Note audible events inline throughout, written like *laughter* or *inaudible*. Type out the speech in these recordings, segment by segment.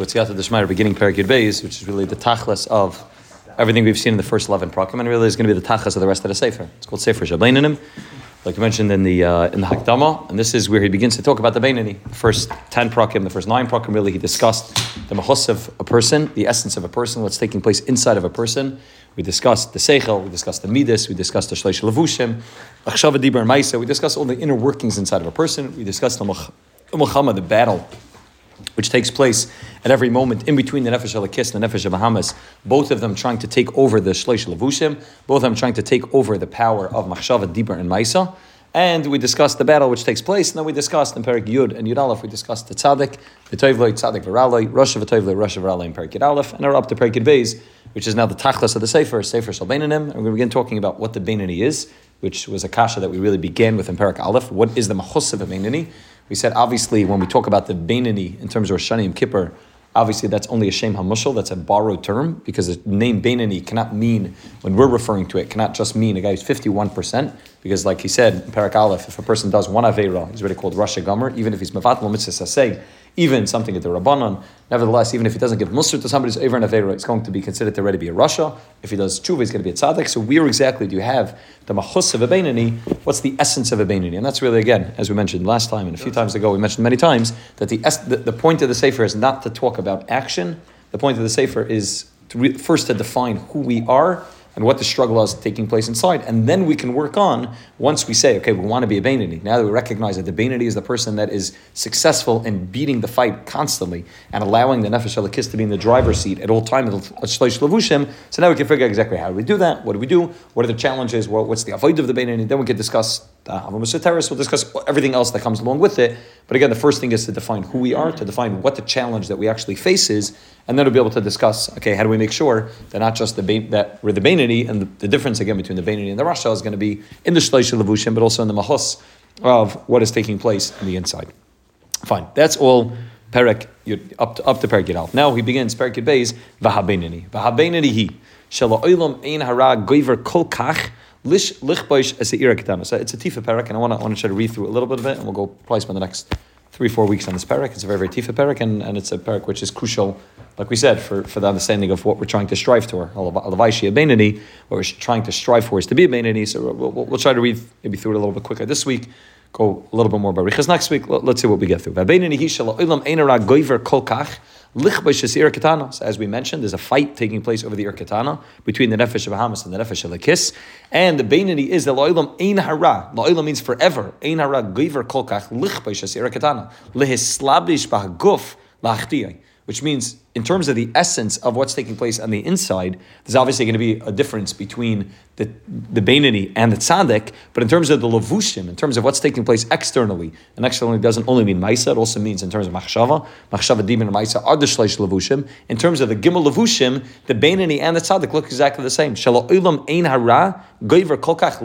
Yotziata Deshmai, beginning Parakid Beis, which is really the tachlis of everything we've seen in the first 11 prakim, and really is going to be the tachlis of the rest of the Sefer. It's called Sefer Shabbainanim, like I mentioned in the uh, in the Hakdama, and this is where he begins to talk about the Bainani. The first 10 prakim, the first 9 prakim, really, he discussed the mahus of a person, the essence of a person, what's taking place inside of a person. We discussed the Seichel, we discussed the Midas, we discussed the Shleish Levushim, Achshava Dibur and Maisa, we discussed all the inner workings inside of a person, we discussed the Mulchama, the battle which takes place at every moment in between the Nefesh Elakis and the Nefesh Bahamas, both of them trying to take over the Shleish Levushim, both of them trying to take over the power of Machshava, Dibur, and Maisa. And we discussed the battle which takes place, and then we discussed in Perik Yud and Yud Aleph, we discussed the Tzaddik, the Toivloi, Tzaddik Viraloi, Rosh V'Toivloi, Rosh Viraloi, and Perik Yud Aleph, and are up to Perik Yud Beis, which is now the Tachlas of the Sefer, Sefer Shal Beinanim, and to begin talking about what the Beinani is, which was a kasha that we really began with in Perik Aleph. What is the Machus of a Beinani? We said obviously when we talk about the Beinani in terms of Rosh Hashanah Kippur, obviously that's only a Shem HaMushal, that's a borrowed term, because the name Beinani cannot mean, when we're referring to it, cannot just mean a guy who's 51%, because like he said Parak Aleph, if a person does one Aveira, he's already called Rasha Gomer, even if he's Mevat Mitzvah Saseh, even something at the Rabbanon. Nevertheless, even if he doesn't give Musr to somebody's over an Aveira, it's going to be considered to already be a Rasha. If he does Tshuva, he's going to be a Tzaddik. So where exactly do you have the Mahus of a Beinani? What's the essence of a Beinani? And that's really, again, as we mentioned last time and a few times ago, we mentioned many times, that the, the, the point of the Sefer is not to talk about action. The point of the Sefer is to re- first to define who we are and what the struggle is taking place inside. And then we can work on, once we say, okay, we want to be a Bainani, now that we recognize that the Bainani is the person that is successful in beating the fight constantly and allowing the Nefesh Elakis to be in the driver's seat at all times, so now we can figure out exactly how do we do that, what do we do, what are the challenges, what's the avoid of the Bainani, then we can discuss Uh, the Havamus Terrace, we'll discuss everything else that comes along with it. But again, the first thing is to define who we are, to define what the challenge that we actually face is, and then we'll be able to discuss, okay, how do we make sure that not just the that we're the Bainani, and the, the, difference again between the Bainani and the Rasha is going to be in the Shleish Levushim, but also in the Mahos of what is taking place on the inside. Fine, that's all Perek, up to, up to Perek Yidal. Now he begins, Perek Yid Beis, Vahabainani. Vahabainani he, Shala Oilam Ein Hara Goiver Kol Kach, Lish Lichboish as a Irakatana. So it's a Tifa Perek, and I want to, want to try to read through a little bit of it, and we'll go probably spend the next three, four weeks on this parak. It's a very, very tifa parak, and, and it's a parak which is crucial, like we said, for, for the understanding of what we're trying to strive for. Alavaishi Abenani, what we're trying to strive for is to be a Benani. So we'll, we'll, we'll, try to read maybe through it a little bit quicker this week. Go a little bit more by Riches next week. Let, us see what we get through. As we mentioned, there's a fight taking place over the Irkatana between the Nefesh of Bahamas and the Nefesh of Lakis. And the Bainani is the Lo'ilam Ein Hara. Lo'ilam means forever. Ein Hara Goiver Kolkach Lichbaish As Irkatana. Lehislabish Bahaguf Lachtiyai which means in terms of the essence of what's taking place on the inside, there's obviously going to be a difference between the, the Bainani and the Tzaddik, but in terms of the Levushim, in terms of what's taking place externally, and externally doesn't only mean Maisa, it also means in terms of Machshava, Machshava, Demon, and Maisa are the Shleish Levushim. In terms of the Gimel Levushim, the Bainani and the Tzaddik look exactly the same. Ulam Ein Hara, Kolkach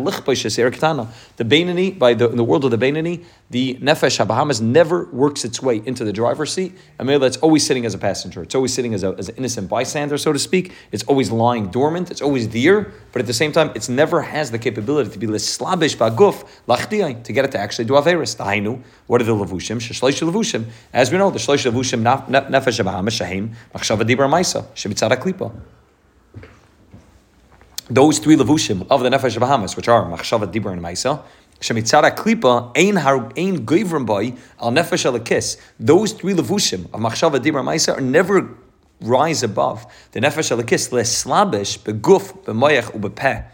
The Bainani, by the, in the world of the Bainani, the Nefesh HaBahamas never works its way into the driver's seat, and that's always sitting as a passenger. It's always sitting as, a, as an innocent bystander, so to speak. It's always lying dormant. It's always there, but at the same time, it never has the capability to be lislabish baguf lachdiyai to get it to actually do averis. Tahainu, what are the levushim? Sheshleish levushim. As we know, the shleish levushim nefesh shahim machshava dibra maisa shebitzara klipa. Those three levushim of the nefesh Bahamas, which are machshava dibra and maisa, Shemitzara klipa ein har ein goivrim boy al nefesh alakis. Those three levushim of machshava dibra maisa are never rise above the nefesh alakis leslabish beguf b'moyach ubepeh.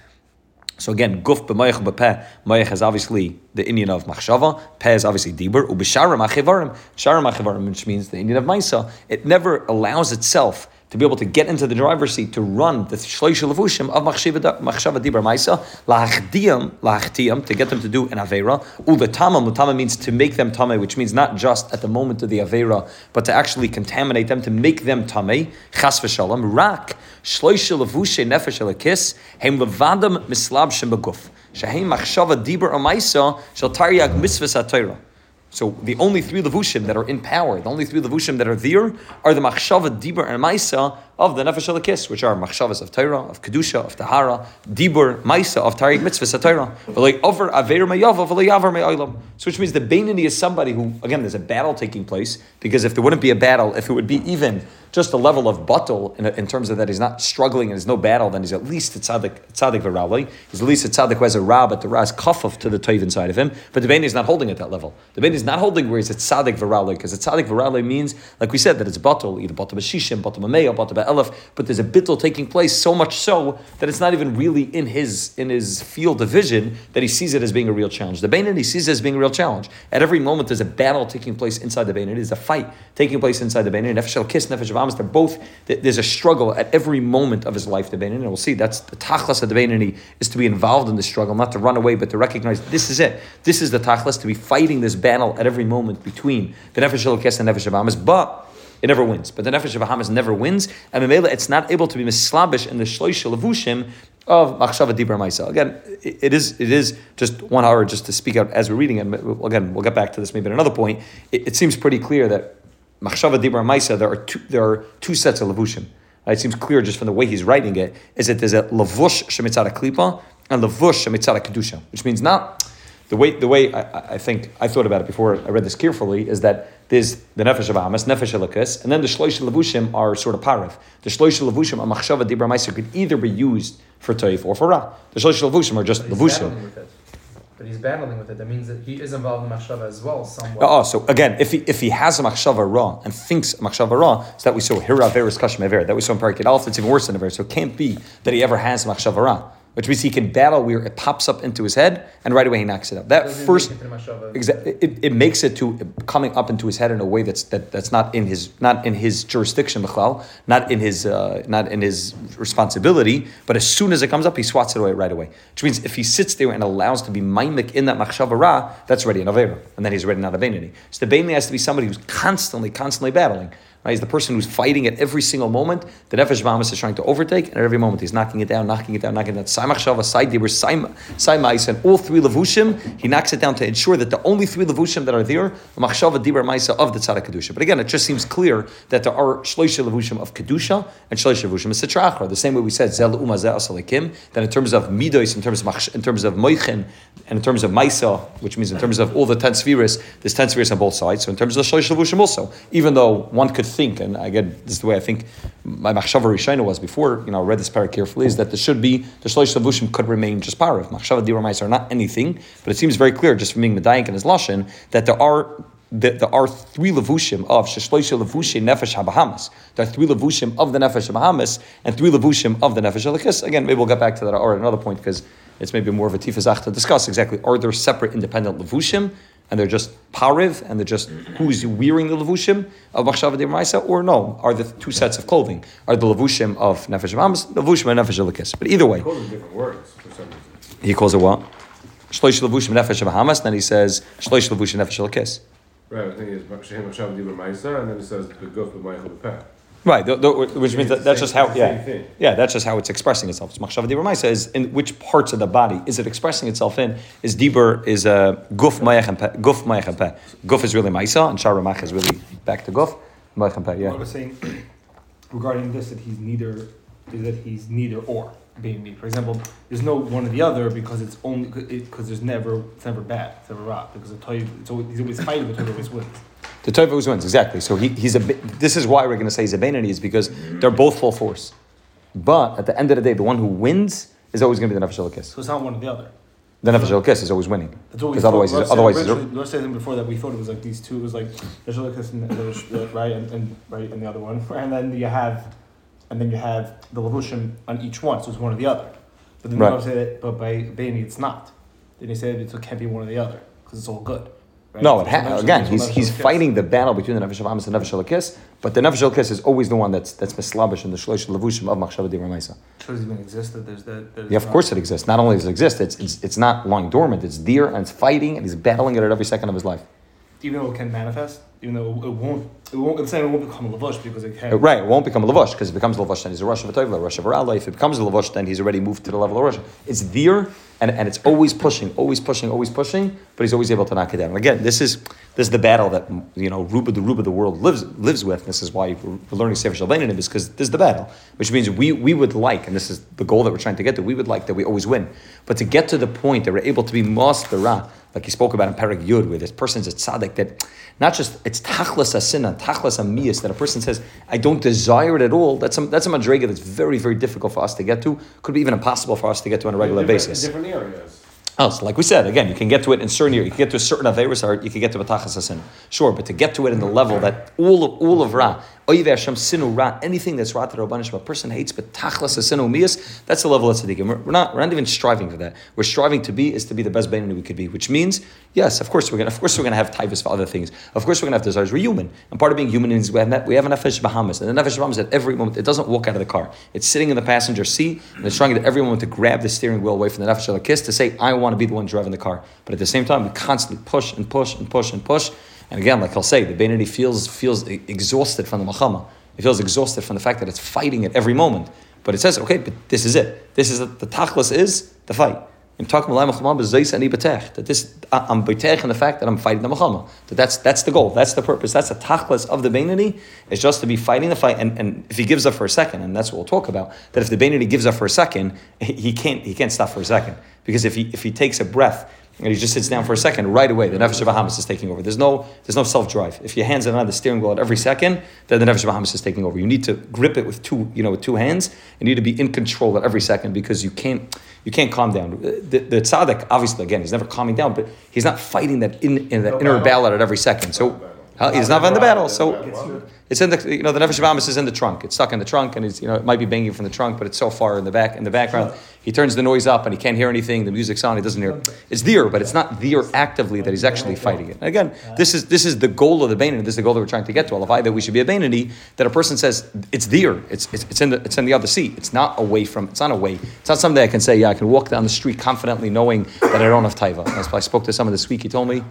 So again, guf b'mayach b'peh. Mayach is obviously the Indian of machshava. Peh is obviously dibur. Ubishara machivarim. Shara machivarim, which means the Indian of maisa. It never allows itself to be able to get into the driver's seat to run the shloish levushim of machshava dibur maisa lahachdiyam lahdiyam to get them to do an avera. Ulatama mutama means to make them tame, which means not just at the moment of the avera, but to actually contaminate them to make them tame. Chas v'shalom rak shloish levushe nefesh elakis hem levadam mislab shem beguf shehem machshava dibur amaisa shel taryag mitzvah. So the only three levushim that are in power, the only three levushim that are there, are the machshava, dibur, and maisa of the nefesh alakis, which are machshavas of Torah, of kedusha, of tahara, dibur, maisa of tarik mitzvah Torah, like over aver mayav, yavar me'olam. So which means the Bainani is somebody who, again, there's a battle taking place because if there wouldn't be a battle, if it would be even just a level of battle in, in, terms of that he's not struggling and there's no battle, then he's at least a tzaddik, tzaddik v'rali. He's at least a tzaddik who has a ra, but the ra is to the toiv inside of him. But the is not holding at that level. The is not holding where he's a tzaddik v'rali, because a tzaddik v'rali means, like we said, that it's battle, either battle b'shishim, battle b'meya, battle b'elef, but there's a bittul taking place so much so that it's not even really in his in his field of vision that he sees it as being a real challenge. The Bainani sees it as being a real challenge. At every moment, there's a battle taking place inside the Bainani. There's a fight taking place inside the Bainani. Nefesh kiss, Nefesh Amos, they're both there's a struggle at every moment of his life, the Beinani. And we'll see that's the tachlas of the Beinani is to be involved in the struggle, not to run away, but to recognize this is it. This is the tachlas, to be fighting this battle at every moment between the Nefesh Elokes and Nefesh Abamas. But it never wins. But the Nefesh Bahamas never wins, and Mamela, it's not able to be mislabish in the Shloisha Levushim of Machshava Dibra Maisa. Again, it is it is just one hour just to speak out as we're reading it. Again, we'll get back to this maybe at another point. It, it seems pretty clear that Machshava Dibra Maisa, there are two, there are two sets of levushim. It seems clear just from the way he's writing it, is that there's a levush shemitzada klipa and levush shemitzada kedusha, which means not the way the way I, I, think I thought about it before I read this carefully is that there's the nefesh of amas, nefesh elikas, and then the shloish levushim are sort of parav. The shloish levushim, a machshava dibra ma'aser, could either be used for toif or for ra. The shloish levushim are just levushim. But he's battling with it. That means that he is involved in machshava as well, somewhat. Oh, so again, if he if he has a machshava ra and thinks machshava ra, so that we saw hira veris kashim aver, that we saw in Parakit Alpha, it's even worse than aver. So it can't be that he ever has machshava ra which means he can battle where it pops up into his head and right away he knocks it out. That first, exactly, it, it makes it to coming up into his head in a way that's that, that's not in his not in his jurisdiction, not in his uh, not in his responsibility. But as soon as it comes up, he swats it away right away. Which means if he sits there and allows to be maimik in that machshava ra, that's already an avera, and then he's already not a bainini. So the bainini has to be somebody who's constantly, constantly battling. Right? He's the person who's fighting at every single moment. The Nefesh Bahamas is trying to overtake, and at every moment he's knocking it down, knocking it down, knocking it down. Saimach Shava, Sai Dibur, Sai Mais, and all three Levushim, he knocks it down to ensure that the only three Levushim that are there, the Machshava Dibur Maisa of the Tzaddik Kedusha. But again, it just seems clear that there are Shloisha Levushim of Kedusha and Shloisha Levushim of Sitra Achra. The same way we said, Zel Uma Zeh Asalikim, that in terms of Midos, in terms of, machsh, in terms of Moichin, and in terms of Maisa, which means in terms of all the ten spheres, there's ten spheres on both sides. So in terms of the Shloisha Levushim also, even though one could think, and again, this is the way I think my machshava rishayna was before. You know, I read this parak carefully. Is that there should be the shloish levushim could remain just parav. Machshava diramais are not anything, but it seems very clear just from being medayik and his lashon that there are that there are three levushim of sheshloisha levushim nefesh habahamas. There are three levushim of the nefesh habahamas and three levushim of the nefesh alakis. Again, maybe we'll get back to that or at another point because it's maybe more of a tifazach to discuss exactly are there separate independent levushim and they're just pariv, and they're just who's wearing the levushim of machshava de Maisa, or no, are the two sets of clothing are the levushim of nefesh amas, levushim and nefesh elikis. But either way, he calls them different words for some reason. He calls it what? Shloish levushim nefesh hamas. Then he says shloish levushim nefesh elikis. Right, I think it's machshava de Maisa, and then he says the guf b'peh. Right, the, the, which means that, that's just how, yeah, yeah, that's just how it's expressing itself. It's machshava dibur ma'isa is in which parts of the body is it expressing itself in? Is dibur is a guf mayach and guf mayach and Guf is really ma'isa and shara mach is really back to guf mayach and Yeah. I was saying *clears throat* regarding this that he's neither is that he's neither or being me. For example, there's no one or the other because it's only because there's never it's never bad, it's never rot because the toy it's always, he's always fighting, but always wins. The Tova always wins, exactly. So he, he's a this is why we're going to say he's a Bainani, is because they're both full force. But at the end of the day, the one who wins is always going to be the Nefesh Kiss. So it's not one or the other. The Nefesh Kiss is always winning. Because otherwise, he's, otherwise, he's, let's say before that we thought it was like these two. It was like Nefesh Kiss and right and, and right and the other one, *laughs* and then you have, and then you have the levushim on each one. So it's one or the other. But then right. you say that, but by Baini it's not. Then you say it can't be one or the other because it's all good. Right? No, it ha- again, he's, he's fighting the battle between the Nefesh of Amas and the Nefesh Elakis, but the Nefesh Elakis is always the one that's that's mislabish in the Shlosh Levushim of Machshava Di Ramaisa. Shows even existed. There's that. Yeah, of course it exists. Not only does it exist, it's, it's, it's not lying dormant. It's there and it's fighting and he's battling it at every second of his life. Even though it can manifest, even though it won't, it won't. I'm saying it won't become a lavush because it Uh, can. Right, it won't become a lavash because it becomes a lavash, then he's a Rosh of a a Rosh. If it becomes a lavash, then he's already moved to the level of Rosh. It's there, and, and it's always pushing, always pushing, always pushing, but he's always able to knock it down. And again, this is this is the battle that you know Ruba the Ruba the world lives lives with. This is why we're learning Sefer Shalbein is because this is the battle, which means we we would like, and this is the goal that we're trying to get to. We would like that we always win, but to get to the point that we're able to be master like he spoke about in Perek Yud, where this person's a tzaddik that not just it's tachlas asina, tachlas amiyas, that a person says, I don't desire it at all. That's a, that's a madrega that's very, very difficult for us to get to. Could be even impossible for us to get to on a regular different- basis. In different areas. Oh, so like we said, again, you can get to it in certain year. You can get to a certain Averis art, you can get to a Tachas HaSin. Sure, but to get to it in the level that all of, all of Ra, Sinu anything that's Ra to Rabbanish, a person hates, but Tachlas HaSinu Miyas, that's the level of Tzaddikim. We're, not, we're not even striving for that. We're striving to be, is to be the best Bainani we could be, which means, yes, of course we're going to, of course we're to have typhus for other things. Of course we're going to have desires. We're human. And part of being human is we have, we have a Nefesh Bahamas. And the Nefesh Bahamas at every moment, it doesn't walk out of the car. It's sitting in the passenger seat, and it's trying at every moment to grab the steering wheel away from the Nefesh Kiss to say, I want to be the one driving the car. But at the same time, we constantly push and push and push and push. And again, like I'll say, the Bainani feels, feels exhausted from the Machama. It feels exhausted from the fact that it's fighting at every moment. But it says, okay, but this is it. This is the tachlis is the fight. I'm talking that this I'm betech in the fact that I'm fighting the Mulchama. That that's that's the goal. That's the purpose. That's the tachlis of the Bainani is just to be fighting the fight. And, and if he gives up for a second, and that's what we'll talk about, that if the Bainani gives up for a second, he can't he can't stop for a second because if he if he takes a breath and he just sits down for a second, right away the nefesh of Bahamas is taking over. There's no there's no self drive. If your hands are on the steering wheel at every second, then the nefesh of Bahamas is taking over. You need to grip it with two you know with two hands. You need to be in control at every second because you can't you can't calm down. Uh, the, the tzaddik obviously again he's never calming down, but he's not fighting that in, in that No inner battle at every second. So. He's not in the battle, so it's in the you know the nefesh Bahamas is in the trunk. It's stuck in the trunk, and it's you know it might be banging from the trunk, but it's so far in the back in the background. He turns the noise up and he can't hear anything. The music's on. He doesn't hear. It's there, but it's not there actively that he's actually fighting it. And again, this is this is the goal of the Bainani. This is the goal that we're trying to get to. Alavai that we should be a Bainani. That a person says it's there. It's, it's it's in the it's in the other seat. It's not away from. It's not away. It's not something I can say. Yeah, I can walk down the street confidently knowing that I don't have taiva. That's why I spoke to someone this week. He told me.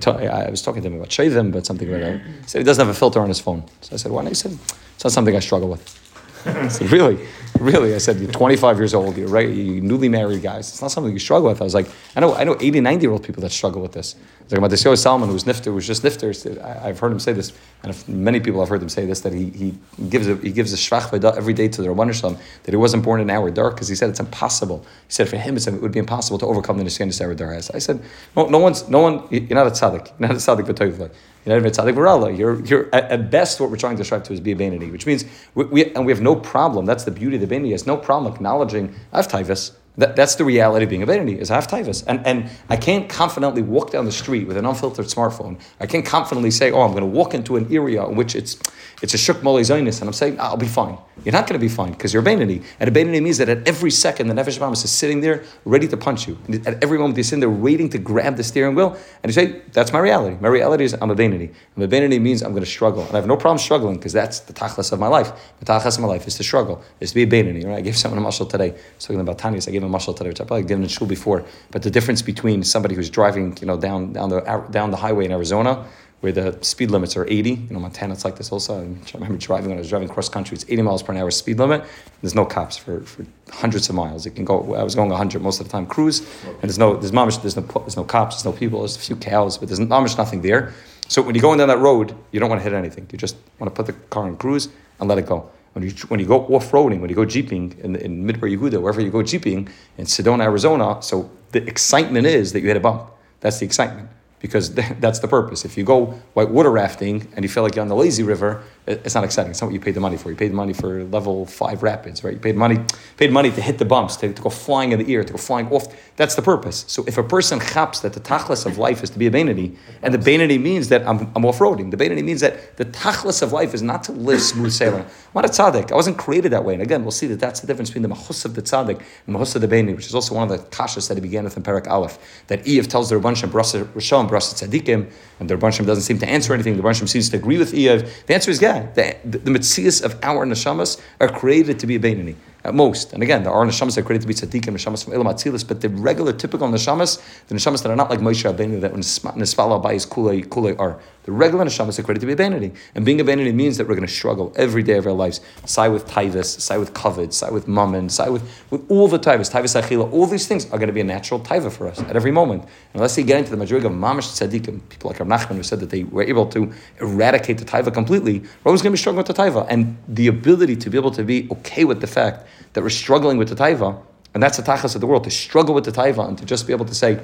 Told, I was talking to him about shaving, but something like that. He said he doesn't have a filter on his phone. So I said, why? not? he said, it's not something I struggle with. I *laughs* said, really? Really? I said, you're 25 years old, you're right, you newly married guys. It's not something you struggle with. I was like, I know, I know 80, 90 year old people that struggle with this. I was like about this Salman who's nifter, who's just nifter. I've heard him say this, and many people have heard him say this, that he, he gives a, he gives a shvach every day to the Rabban Shalom, that he wasn't born in our dark, because he said it's impossible. He said for him, it's, it would be impossible to overcome the Nisyan Dar. I said, no, no one's, no one, you're not a tzaddik. You're not a tzaddik v'toivla. You're not. You're, you're, at, best, what we're trying to strive to is be a Bainani, which means, we, we, and we have no problem, that's the beauty of the Bainani, has no problem acknowledging, I have typhus. That, that's the reality of being a Bainani, is I have typhus. And, and I can't confidently walk down the street with an unfiltered smartphone. I can't confidently say, oh, I'm going to walk into an area in which it's, it's a shuk mole zainis, and I'm saying, ah, I'll be fine. You're not going to be fine because you're a Bainani. And a Bainani means that at every second, the Nefesh Bahamas is sitting there ready to punch you. And at every moment, you're sitting there waiting to grab the steering wheel. And you say, that's my reality. My reality is I'm a Bainani. I'm a Bainani means I'm going to struggle. And I have no problem struggling because that's the tachlis of my life. The tachlis of my life is to struggle, is to be a Bainani. Right? I gave someone a mashal today. I was talking about Tanias. I gave him a mashal today, which I probably given in shul before. But the difference between somebody who's driving, you know, down down the down the highway in Arizona, where the speed limits are 80. You know, Montana, it's like this also. I remember driving when I was driving cross country. It's 80 miles per hour speed limit. There's no cops for, for hundreds of miles. It can go. I was going 100 most of the time cruise, and there's no there's mamish, there's no there's no cops, there's no people. There's a few cows, but there's mamish nothing there. So when you're going down that road, you don't want to hit anything. You just want to put the car in cruise and let it go. When you, when you go off roading, when you go jeeping in, in Midbar Yehuda, wherever you go jeeping in Sedona, Arizona, so the excitement is that you hit a bump. That's the excitement because *laughs* that's the purpose. If you go whitewater rafting and you feel like you're on the lazy river, it's not exciting. It's not what you paid the money for. You paid the money for level five rapids, right? You paid money, paid money to hit the bumps, to, to go flying in the air, to go flying off. That's the purpose. So if a person chaps that the tachlis of life is to be a Bainani, and the Bainani means that I'm, I'm off-roading, the Bainani means that the tachlis of life is not to live smooth sailing. I'm not a tzaddik. I wasn't created that way. And again, we'll see that that's the difference between the mahus of the tzaddik and the mahus of the Bainani, which is also one of the kashas that he began with in Perak Aleph. That Iyov tells the Rabban Shem, Rishon, Brasa Tzadikim, and the Rabban Shem doesn't seem to answer anything. The Rabban Shem seems to agree with Iyov. The answer is yeah. The, the, the of our neshamas are created to be a Bainani. At most, and again, there are neshamas that are created to be tzaddikim, neshamas from Atzilis, but the regular, typical neshamas, the neshamas that are not like Moshe Rabbeinu, that when his kulei kulei are The regular neshama is equated to be a vanity. And being a vanity means that we're going to struggle every day of our lives. Side with taivas, side with kavod, side with mammon, side with, with all the taivas, taivas achila, all these things are going to be a natural taiva for us at every moment. Unless you get into the majority of mamash tzaddikim, people like Rav Nachman who said that they were able to eradicate the taiva completely, we're always going to be struggling with the taiva. And the ability to be able to be okay with the fact that we're struggling with the taiva, and that's the tachas of the world, to struggle with the taiva and to just be able to say,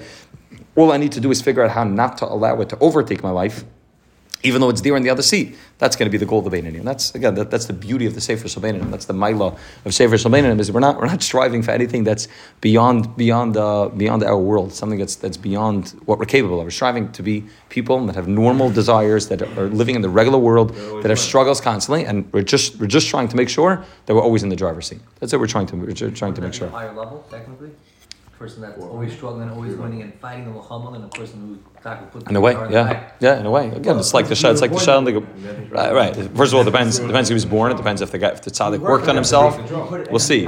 all I need to do is figure out how not to allow it to overtake my life, even though it's there in the other seat. That's going to be the goal of the Beinanim. And that's again, that, that's the beauty of the Sefer Shalbeinanim. That's the Maila of Sefer Shalbeinanim is we're not we're not striving for anything that's beyond beyond uh, beyond our world, something that's that's beyond what we're capable of. We're striving to be people that have normal desires that are living in the regular world that have struggles constantly, and we're just we're just trying to make sure that we're always in the driver's seat. That's what we're trying to we're trying to make sure. Higher level, technically. Person that's always struggling, always winning and fighting the Mulchama, and a person who tackle put In a way, yeah, back. yeah. In a way, again, it's like the shah. It's like the shah. Like, right, right. First of all, it depends. It depends who he was born. It depends if the guy, if the tzaddik worked on himself. We'll see.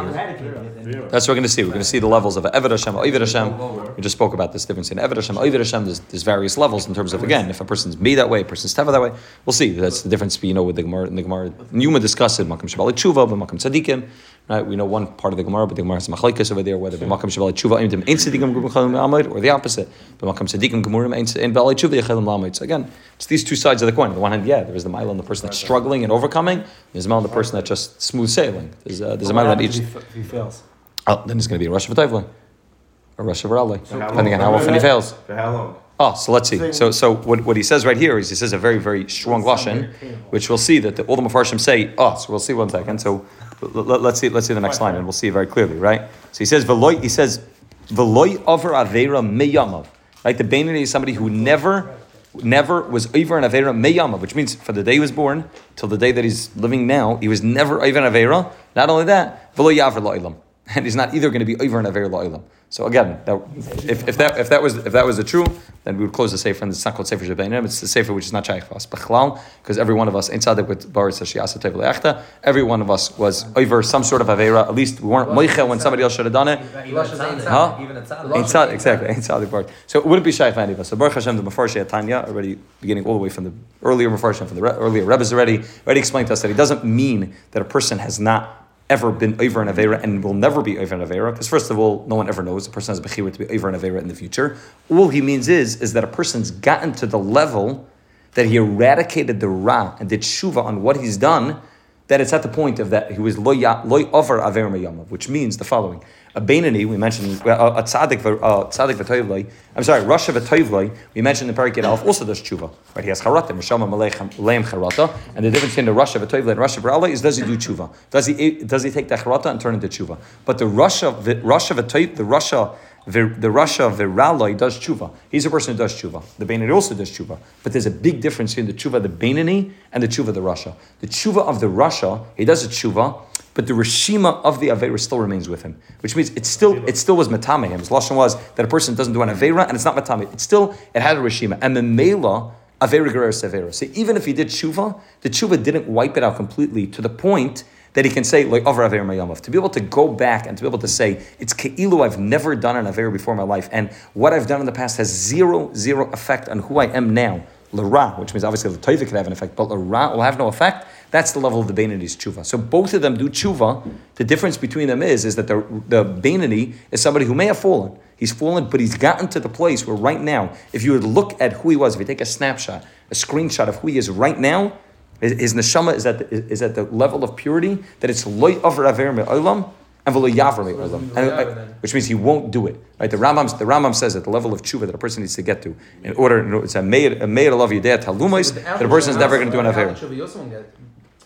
That's what we're going to see. We're going to see the levels of Eved Hashem, Oived Hashem. We just spoke about this difference in Eved Hashem, Oived Hashem. There's, there's various levels in terms of again, if a person's made that way, a person's teva that way. We'll see. That's the difference. You know, with the Gemara, in the Gemara, Yuma discussed it. Makam Shabbat Tshuva, but Makam Tzadikim. Right, we know one part of the Gemara, but the Gemara has machlekes over there, whether b'makam shabbat tshuva aimtim ein tzadikim gemurim chalim la'amid, or the opposite, b'makam tzadikim gemurim tshuva yechalim la'amid. Again, it's these two sides of the coin. On the one hand, yeah, there's the mile on the person that's struggling and overcoming. There's the mile on the person that's just smooth sailing. There's, uh, there's a mile that each. if he, fails? Oh, then it's going to be a rush of a tayvla, a rush of a rally, how depending on how often he fails. For how long? Oh, so let's see. So, so what, what he says right here is he says a very, very strong lashon, which we'll see that the, all the mafarshim say. Oh, so we'll see one second. So let, us see. Let's see the next line, and we'll see it very clearly, right? So he says veloy. He says veloy over avera meyamav. Right, the Beinani is somebody who never, never was over an avera meyamav, which means for the day he was born till the day that he's living now, he was never over an avera. Not only that, veloy yaver lo'ilam, and he's not either going to be over an avera lo'ilam. So again, that, if, if that if that was if that was the true, then we would close the sefer, and it's not called sefer shabeinim. It's the sefer which is not shaykh for us, because every one of us ain't tzaddik with baritz hashiyasa tev leachta. Every one of us was over some sort of avera. At least we weren't moicha when somebody else should have done it. Even a tzaddik. Huh? Even a Ain't tzaddik. tzaddik, exactly. Ain't tzaddik part. So it wouldn't be shaykh for any of us. So Baruch Hashem, the Mefarshei Tanya, already beginning all the way from the earlier Mefarshim, from the re- earlier Rebbe's already, already explained to us that it doesn't mean that a person has not ever been over an Avera and will never be over an Avera. Because first of all, no one ever knows a person has Bechira to be over an Avera in the future. All he means is, is that a person's gotten to the level that he eradicated the Ra and did Shuva on what he's done, that it's at the point of that he was loy over Aver Mayamav, which means the following. A Bainani, we mentioned, a tzaddik, uh, tzaddik v'toivloi, I'm sorry, Rasha v'toivloi, we mentioned in Parakid Alf, also does tshuva. Right? He has charatim, Rishama leim charata, and the difference between the Rasha v'toivloi and Rasha v'raloi is does he do tshuva? Does he, does he take the charata and turn into tshuva? But the Rasha, the Rasha v'toiv, the Rasha, the, Rasha of the v'raloi does tshuva. He's a person who does tshuva. The Bainani also does tshuva. But there's a big difference between the tshuva the Bainani and the tshuva the Rasha. The tshuva of the Rasha, he does a tshuva, but the reshima of the avera still remains with him, which means it still it still was matame him. His lashon was that a person doesn't do an avera and it's not matame. It still it had a reshima, and the mela avera gerer severa. So even if he did tshuva, the tshuva didn't wipe it out completely to the point that he can say like. To be able to go back and to be able to say it's keilu I've never done an avera before in my life, and what I've done in the past has zero zero effect on who I am now. Lara, which means obviously the toiva could have an effect, but Lara will have no effect. That's the level of the Bainani's tshuva. So both of them do tshuva. The difference between them is, is that the, the Bainani is somebody who may have fallen. He's fallen, but he's gotten to the place where right now, if you would look at who he was, if you take a snapshot, a screenshot of who he is right now, his, neshama is at, the, is at the level of purity that it's loy over aver me'olam and v'lo yaver me'olam. And, uh, Which means he won't do it. Right? The Rambam, the Rambam says at the level of tshuva that a person needs to get to in order, you know, it's a meir, a meir love yedei talumais, that a person is never going to do an aver.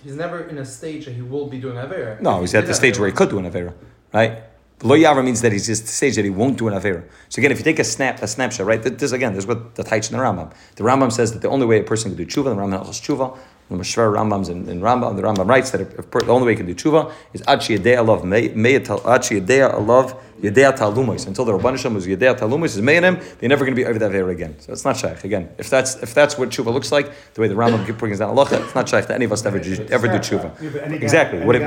He's never in a stage that he will be doing avera. No, he's at the stage where he could do an Avera, right? Lo Yavra means that he's just the stage that he won't do an Avera. So again, if you take a snap, a snapshot, right? This again, this is what the Taich in the Rambam. The Rambam says that the only way a person can do tshuva, the Rambam has tshuva, the Mashver Rambams in, in Rambam, the Rambam writes that if, if, the only way you can do tshuva is Achi Yedei Alav, Achi Yedei Alav, Yedei Talumos. Until the Rabban Shem was Yedei Talumos, is Meyanim, they're never going to be over that Avera again. So it's not shaykh. Again, if that's if that's what tshuva looks like, the way the Rambam brings down Allah, it's not shaykh that any of us ever do, ever do tshuva. Exactly. What it,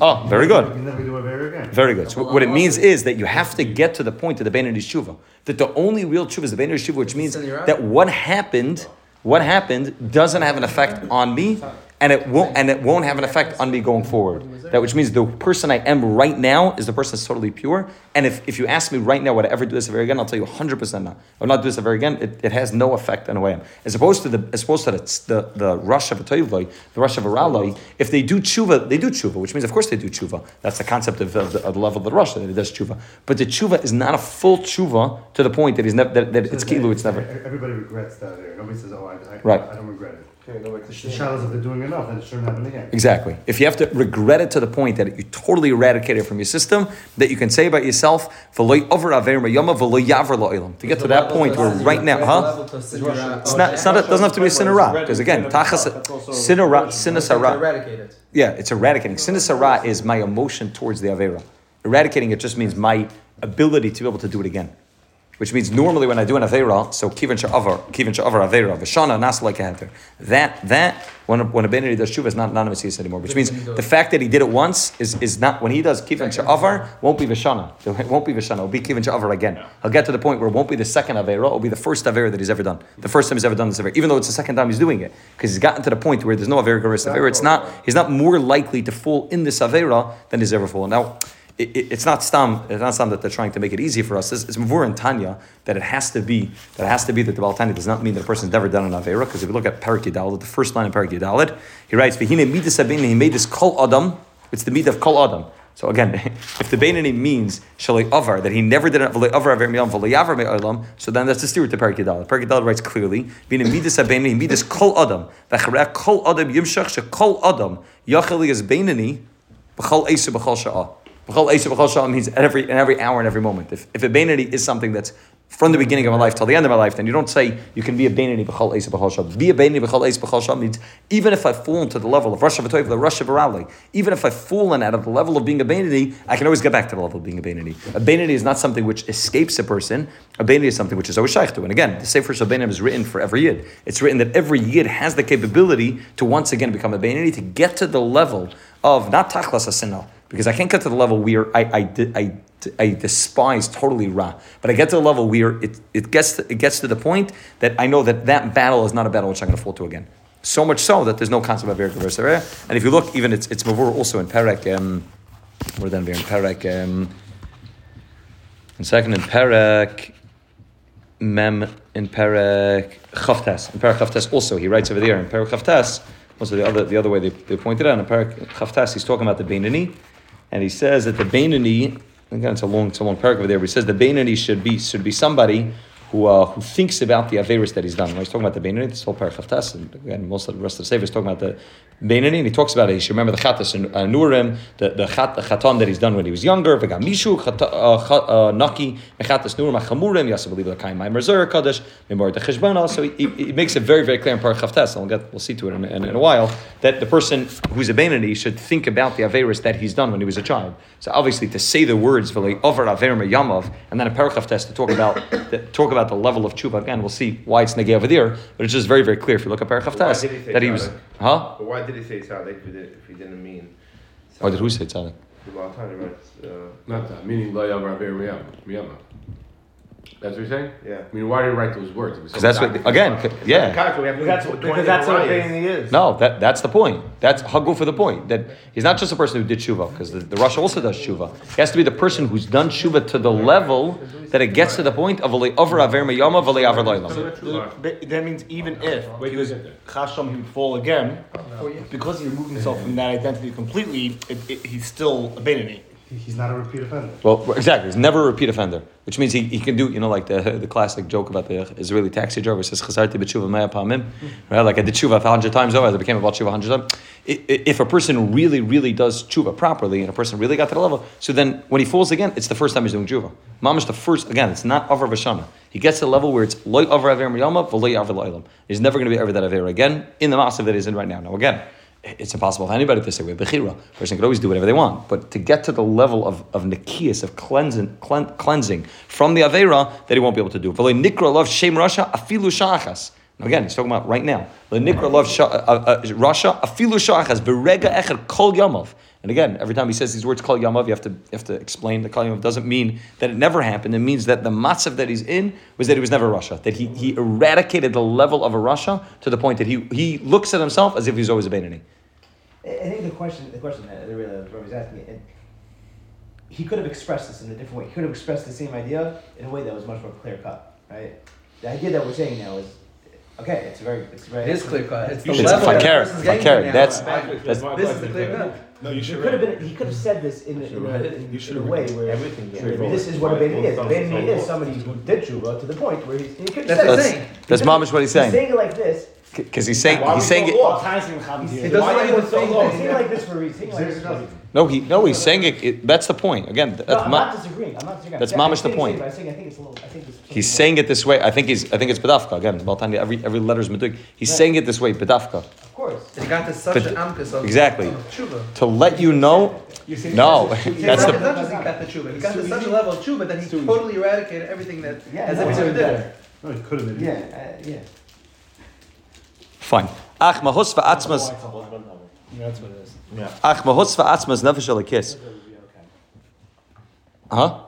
Oh, very good. You never do it very good. So what it means is that you have to get to the point of the Bein Tshuva. That the only real tshuva is the Bein Tshuva, which means Send your out. that what happened what happened doesn't have an effect on me, and it won't and it won't have an effect on me going forward. That which means the person I am right now is the person that's totally pure. And if, if you ask me right now would I ever do this ever again, I'll tell you 100 percent no. I will not do this ever again. It, it has no effect on who I am. As opposed to the as opposed to the the, the rush of a toivloi, the rush of a raloi. If they do tshuva, they do tshuva, which means of course they do tshuva. That's the concept of, of, the, of the level of the rush that it does tshuva. But the tshuva is not a full tshuva to the point that he's never that, that it's kilu. It's never. Everybody regrets that there. Nobody says, "Oh, I, I, Right. I don't regret it." Okay, no, like The shadows if they're doing enough, then it shouldn't happen again. Exactly. If you have to regret it to the point that you totally eradicate it from your system, that you can say about yourself, "V'lo over aver ma'yama, v'lo yaver la'olam." To get to that point where right now, huh? It's not. It's not. It doesn't have to be a sinara because again, tachas sinara sinasara. It. Yeah, it's eradicating. Sinasara is my emotion towards the avera. Eradicating it just means my ability to be able to do it again. Which means normally when I do an avera, so kivan sha'avar, kivan sha'avar avera, v'shana nas like a heter. That that when when a benedi does tshuva is not not a messias anymore. Which means the fact that he did it once is, is not when he does kivan sha'avar won't be v'shana. It won't be v'shana. It'll be kivan sha'avar again. He'll get to the point where it won't be the second avera. It'll be the first avera that he's ever done. The first time he's ever done this avera, even though it's the second time he's doing it, because he's gotten to the point where there's no avera garis avera. It's not. He's not more likely to fall in this avera than he's ever fallen. Now it, it- it's not stam. It's not stam that they're trying to make it easy for us. It's, it's mavur and tanya that it has to be that it has to be that the Baal Tanya does not mean that a person's never done an avera. Because if you look at Parak Yudalid, the first line in Parak Yudalid, he writes, "V'hine midas habeinani," He made this kol adam. It's the meat of kol adam. So again, *laughs* if the Beinani means shalei avar that he never did avar aver miyam v'lei yavar me'olam, so then that's the steer to Parak Yudalid. Parak Yudalid writes clearly, "V'hine midas habeinani," midas kol adam. V'charei kol adam yimshach shekol adam yachali is Beinani b'chol eisa b'chol sha'ah. B'chol eisa b'chol sha'ah means every, in every hour and every moment. If, if a Beinani is something that's from the beginning of my life till the end of my life, then you don't say you can be a Beinani b'chol eisa b'chol sha'ah. Be a Beinani b'chol b'chol sha'ah means even if I fall into the level of Rosh Hashanah, the Rosh Hashanah, even if I've fallen out of the level of being a Beinani, I can always get back to the level of being a Beinani. A Beinani is not something which escapes a person. A Beinani is something which is always shaykh to. And again, the Sefer Shabbanim is written for every Yid. It's written that every Yid has the capability to once again become a Beinani, to get to the level of not tachlas asinah, because I can't get to the level where I, I, I, I despise totally Ra, but I get to the level where it, it, gets to, it gets to the point that I know that that battle is not a battle which I'm going to fall to again. So much so that there's no concept of Berik versus Area. And if you look, even it's, it's Mavur also in Perek, um, more than in Perek, um, and second in Perek, Mem in Perek Chavtes. In Perek Chavtes also, he writes over there in Perek Chavtes, also the other, the other way they, they pointed out, in Perek Chavtes, he's talking about the Beinani, and he says that the Beinani, again, it's a long, it's a long paragraph there, but he says the Beinani should be, should be somebody who, uh, who thinks about the Averis that he's done. When he's talking about the Beinani, this whole Perek Chavtes, and again, most of the rest of the Sefer is talking about the Beinani, and he talks about it. He should remember the Chatas and uh, Nurim, the, the, chat, the Chatam that he's done when he was younger, V'gam Mishu, Chata- uh, uh, Naki, Mechatas Nurim, Achamurim, Yasa believe the Kaim Maimer Zer Kaddish, Memor the Cheshbona. So he, he, makes it very, very clear in Parach Chavtes, and we'll, get, we'll see to it in, in, in a while, that the person who's a Beinani should think about the Averis that he's done when he was a child. So obviously to say the words, V'lei Over Aver Yamav, and then in Parach Chavtes to talk about, *coughs* the, talk about the level of tshuva, again, we'll see why it's Negi over there, but it's just very, very clear if you look at Parach Why did he Chavtes, that he was, huh? But why did he say tzaddik if he, did, if he didn't mean? Why did who say tzaddik? The Baal Tanya writes, uh, Not that, meaning lo yavar aver miyama. miyama. That's what you're saying? yeah. I mean, why did he write those words? Because that's what, again, c- yeah. Contrary, we That's what, because that's what a riots. Beinani is. No, that, that's the point. That's Hagu for the point. That he's not just a person who did tshuva, because the, the Rasha also does tshuva. He has to be the person who's done tshuva to the level that it gets to the point of v'lei over aver meyama v'lei aver loylam. That that means even if he was chasham, he would fall again, oh, because he removed himself from that identity completely. It, it, he's still a Beinani. He- He's not a repeat offender. Well, exactly. He's never a repeat offender, which means he, he can do, you know, like the, the classic joke about the Israeli taxi driver says, Chazarti b'tshuva mea. Right? Like I did tshuva a hundred times over, I became about tshuva a hundred times. If a person really, really does tshuva properly, and a person really got to the level, so then when he falls again, it's the first time he's doing tshuva. Mamish the first, again, it's not avar v'shana. He gets to the level where it's loy avar aver miyama, v'loy avar. He's never going to be ever that aver again in the massive that he's in right now. Now again, it's impossible for anybody to say we're bechira. A person could always do whatever they want, but to get to the level of of nikias of cleansing, clean, cleansing from the avera that he won't be able to do. Nikra love shem rasha afilu shachas. Now again, he's talking about right now. Nikra love uh, uh, rasha afilu shachas berega echad kol yamav. And again, every time he says these words Kal Yamav, you have to you have to explain that Kal Yamav doesn't mean that it never happened. It means that the matzav that he's in was that he was never Rasha. That he, he eradicated the level of a Rasha to the point that he he looks at himself as if he's always a. I think the question, the question that Rob was asking, and he could have expressed this in a different way. He could have expressed the same idea in a way that was much more clear cut, right? The idea that we're saying now is, okay, it's very, it's very. It is clear cut. It's the It's level that the fakir, person's getting fakir. to now. That's- That's my This is the clear cut. No, you should could have been. He could have said this in, a- in, a, in, You in a have way where everything where straightforward. this is what a Beinoni is. A Beinoni is somebody who did tshuva to the point where he's. He could have That's said what it. I'm That's saying. that's mamish what he's He's saying saying it like this. because he's saying he's saying go it. all kinds of Chav He's, he's doesn't saying even it- say he's that. saying it like this for a reason. He's saying it like this for a reason. No, he no, he's saying it. it that's the point. Again, that's No, I'm ma- not disagreeing. I'm not disagreeing. That's I'm mamish the point. I'm saying I think it's a little. I think it's He's saying it this way. I think he's. I think it's bedafka again. Baltani. Every every letter is meduik. He's Right. saying it this way. Bedafka Of course. He got to such But- an amkus of exactly. of tshuva. to let you know. You No, *laughs* That's that's the. not just he got the tshuva. He got to such a level of tshuva that he too totally eradicated everything that Yeah, as that's if he never did it. No, he could have been. Yeah, uh, yeah. Fine. Ach mahus va'atzmas. That's what it is. Yeah. Ach mahus va'atzmas nefesh alakis. Huh?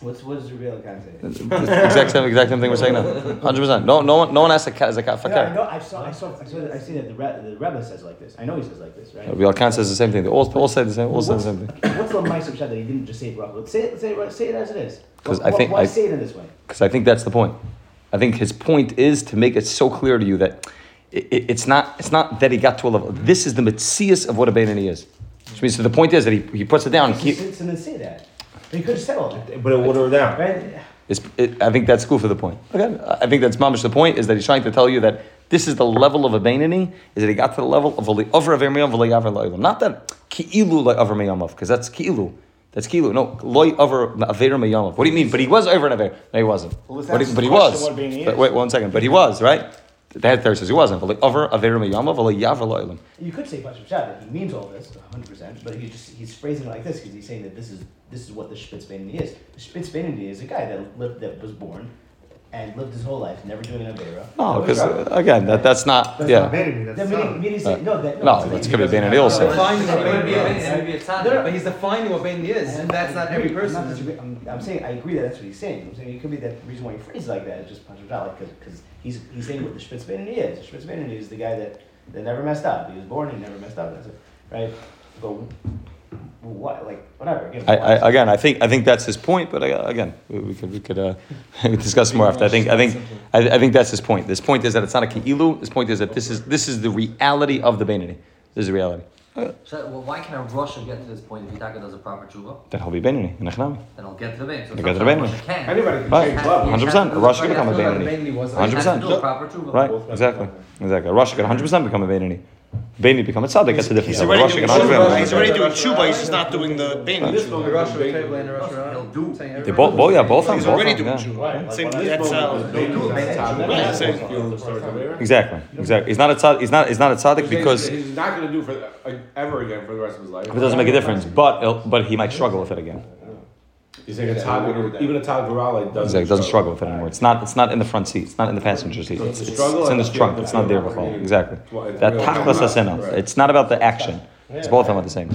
What's what does the real say? *laughs* exact same exact same thing we're saying now. Hundred percent. No no one no one has a cat as a cat No, I fakir. know. I saw. I saw. I saw. I see that the Re, the Rebbe says like this. I know he says like this, right? Real Khan says the same thing. They all all say the same. All say the same thing. what's the Ma'aseh Pshat that he didn't just say it roughly? Say it. Say it. Say it as it is. 'Cause Why- I think Why I- say it in this way? Because I think that's the point. I think his point is to make it so clear to you that it, it- it's not it's not that he got to a level. This is the mitzias of what a Beinani is. Which means so the point is that he, he puts it down. And keep, He didn't say that. But he could have said all But it watered her down. right? it's, it, I think that's cool for the point. Again, I think that's mamish the point is that he's trying to tell you that this is the level of a Beinani, is that he got to the level of a over aver miyam v'lo yaver. Not that ki'ilu lo over miyamav, because that's ki'ilu. That's ki'ilu. No, loy over aver miyamav. What do you mean? But he was over an aver. No, he wasn't. Well, But he, but he was. But wait one second. But he was, right? The head there says he wasn't. You could say Ma'aseh Pshat that he means all this 100, percent but he just he's phrasing it like this because he's saying that this is this is what the Spitz is. The is a guy that lived that was born and lived his whole life never doing an avera. No, because uh, again, that, that's not. That's Yeah. not Beinoni, That that's meaning, not. meaning say, uh, no, that, No, it's that's a- could be Beinani He's also. defining what Maybe a Beinoni Beinoni, is. maybe a tzaddik. No, no. But he's defining what Beinoni is, and that's not every I'm not person. I'm, I'm saying I agree that that's what he's saying. I'm saying it could be that the reason why he phrased it like that is just punch it out because because he's he's saying what the Spitz Beinoni is. The Spitz Beinoni is the guy that, that never messed up. He was born, he never messed up. That's it, right? But what, like whatever. Again, I, I, again, I think I think that's his point. But uh, again, we, we could we could uh, *laughs* discuss more after. I think I think I, I think that's his point. This point is that it's not a ki'ilu. This point is that this is this is the reality of the Beinani. This is the reality. So, well, why can a Rasha get to this point if Vitaka does a proper tshuva? Then he'll be Beinani in Echnami. Then I'll get to the vein. So You'll get to the sometimes vein. Rasha can. Anybody can Right. change level. Hundred percent. A Rosh can become a That's what Beinani. Beinoni was. Hundred He has to percent. do a proper tshuva. Right. Exactly. Exactly. A Rosh can hundred percent become a Beinani. Beinani become a tzaddik. That's the difference. He's A already Rosh doing can hundred tshuva. percent. He's already doing tshuva. He's just not doing the Beinoni The tshuva. Rosh Table and the Rosh He'll do. Saying They every- both, both, yeah, both of them. He's both already of them, doing yeah. tshuva. Same. That's uh, Right. Exactly. Exactly. He's not a tzaddik. He's not. He's not a tzaddik because he's not going to do for ever again for the rest of his life. it doesn't make a difference. But but he might struggle with it again. He's saying a Todd, even a Todd Gurale doesn't. Exactly, doesn't struggle with it anymore. It's not. It's not in the front seat. It's not in the passenger seat. So It's, it's it's, in the trunk. It's not there the- before. Exactly. It's That real- tachlis asena. It's not about the action. It's both of them are the same.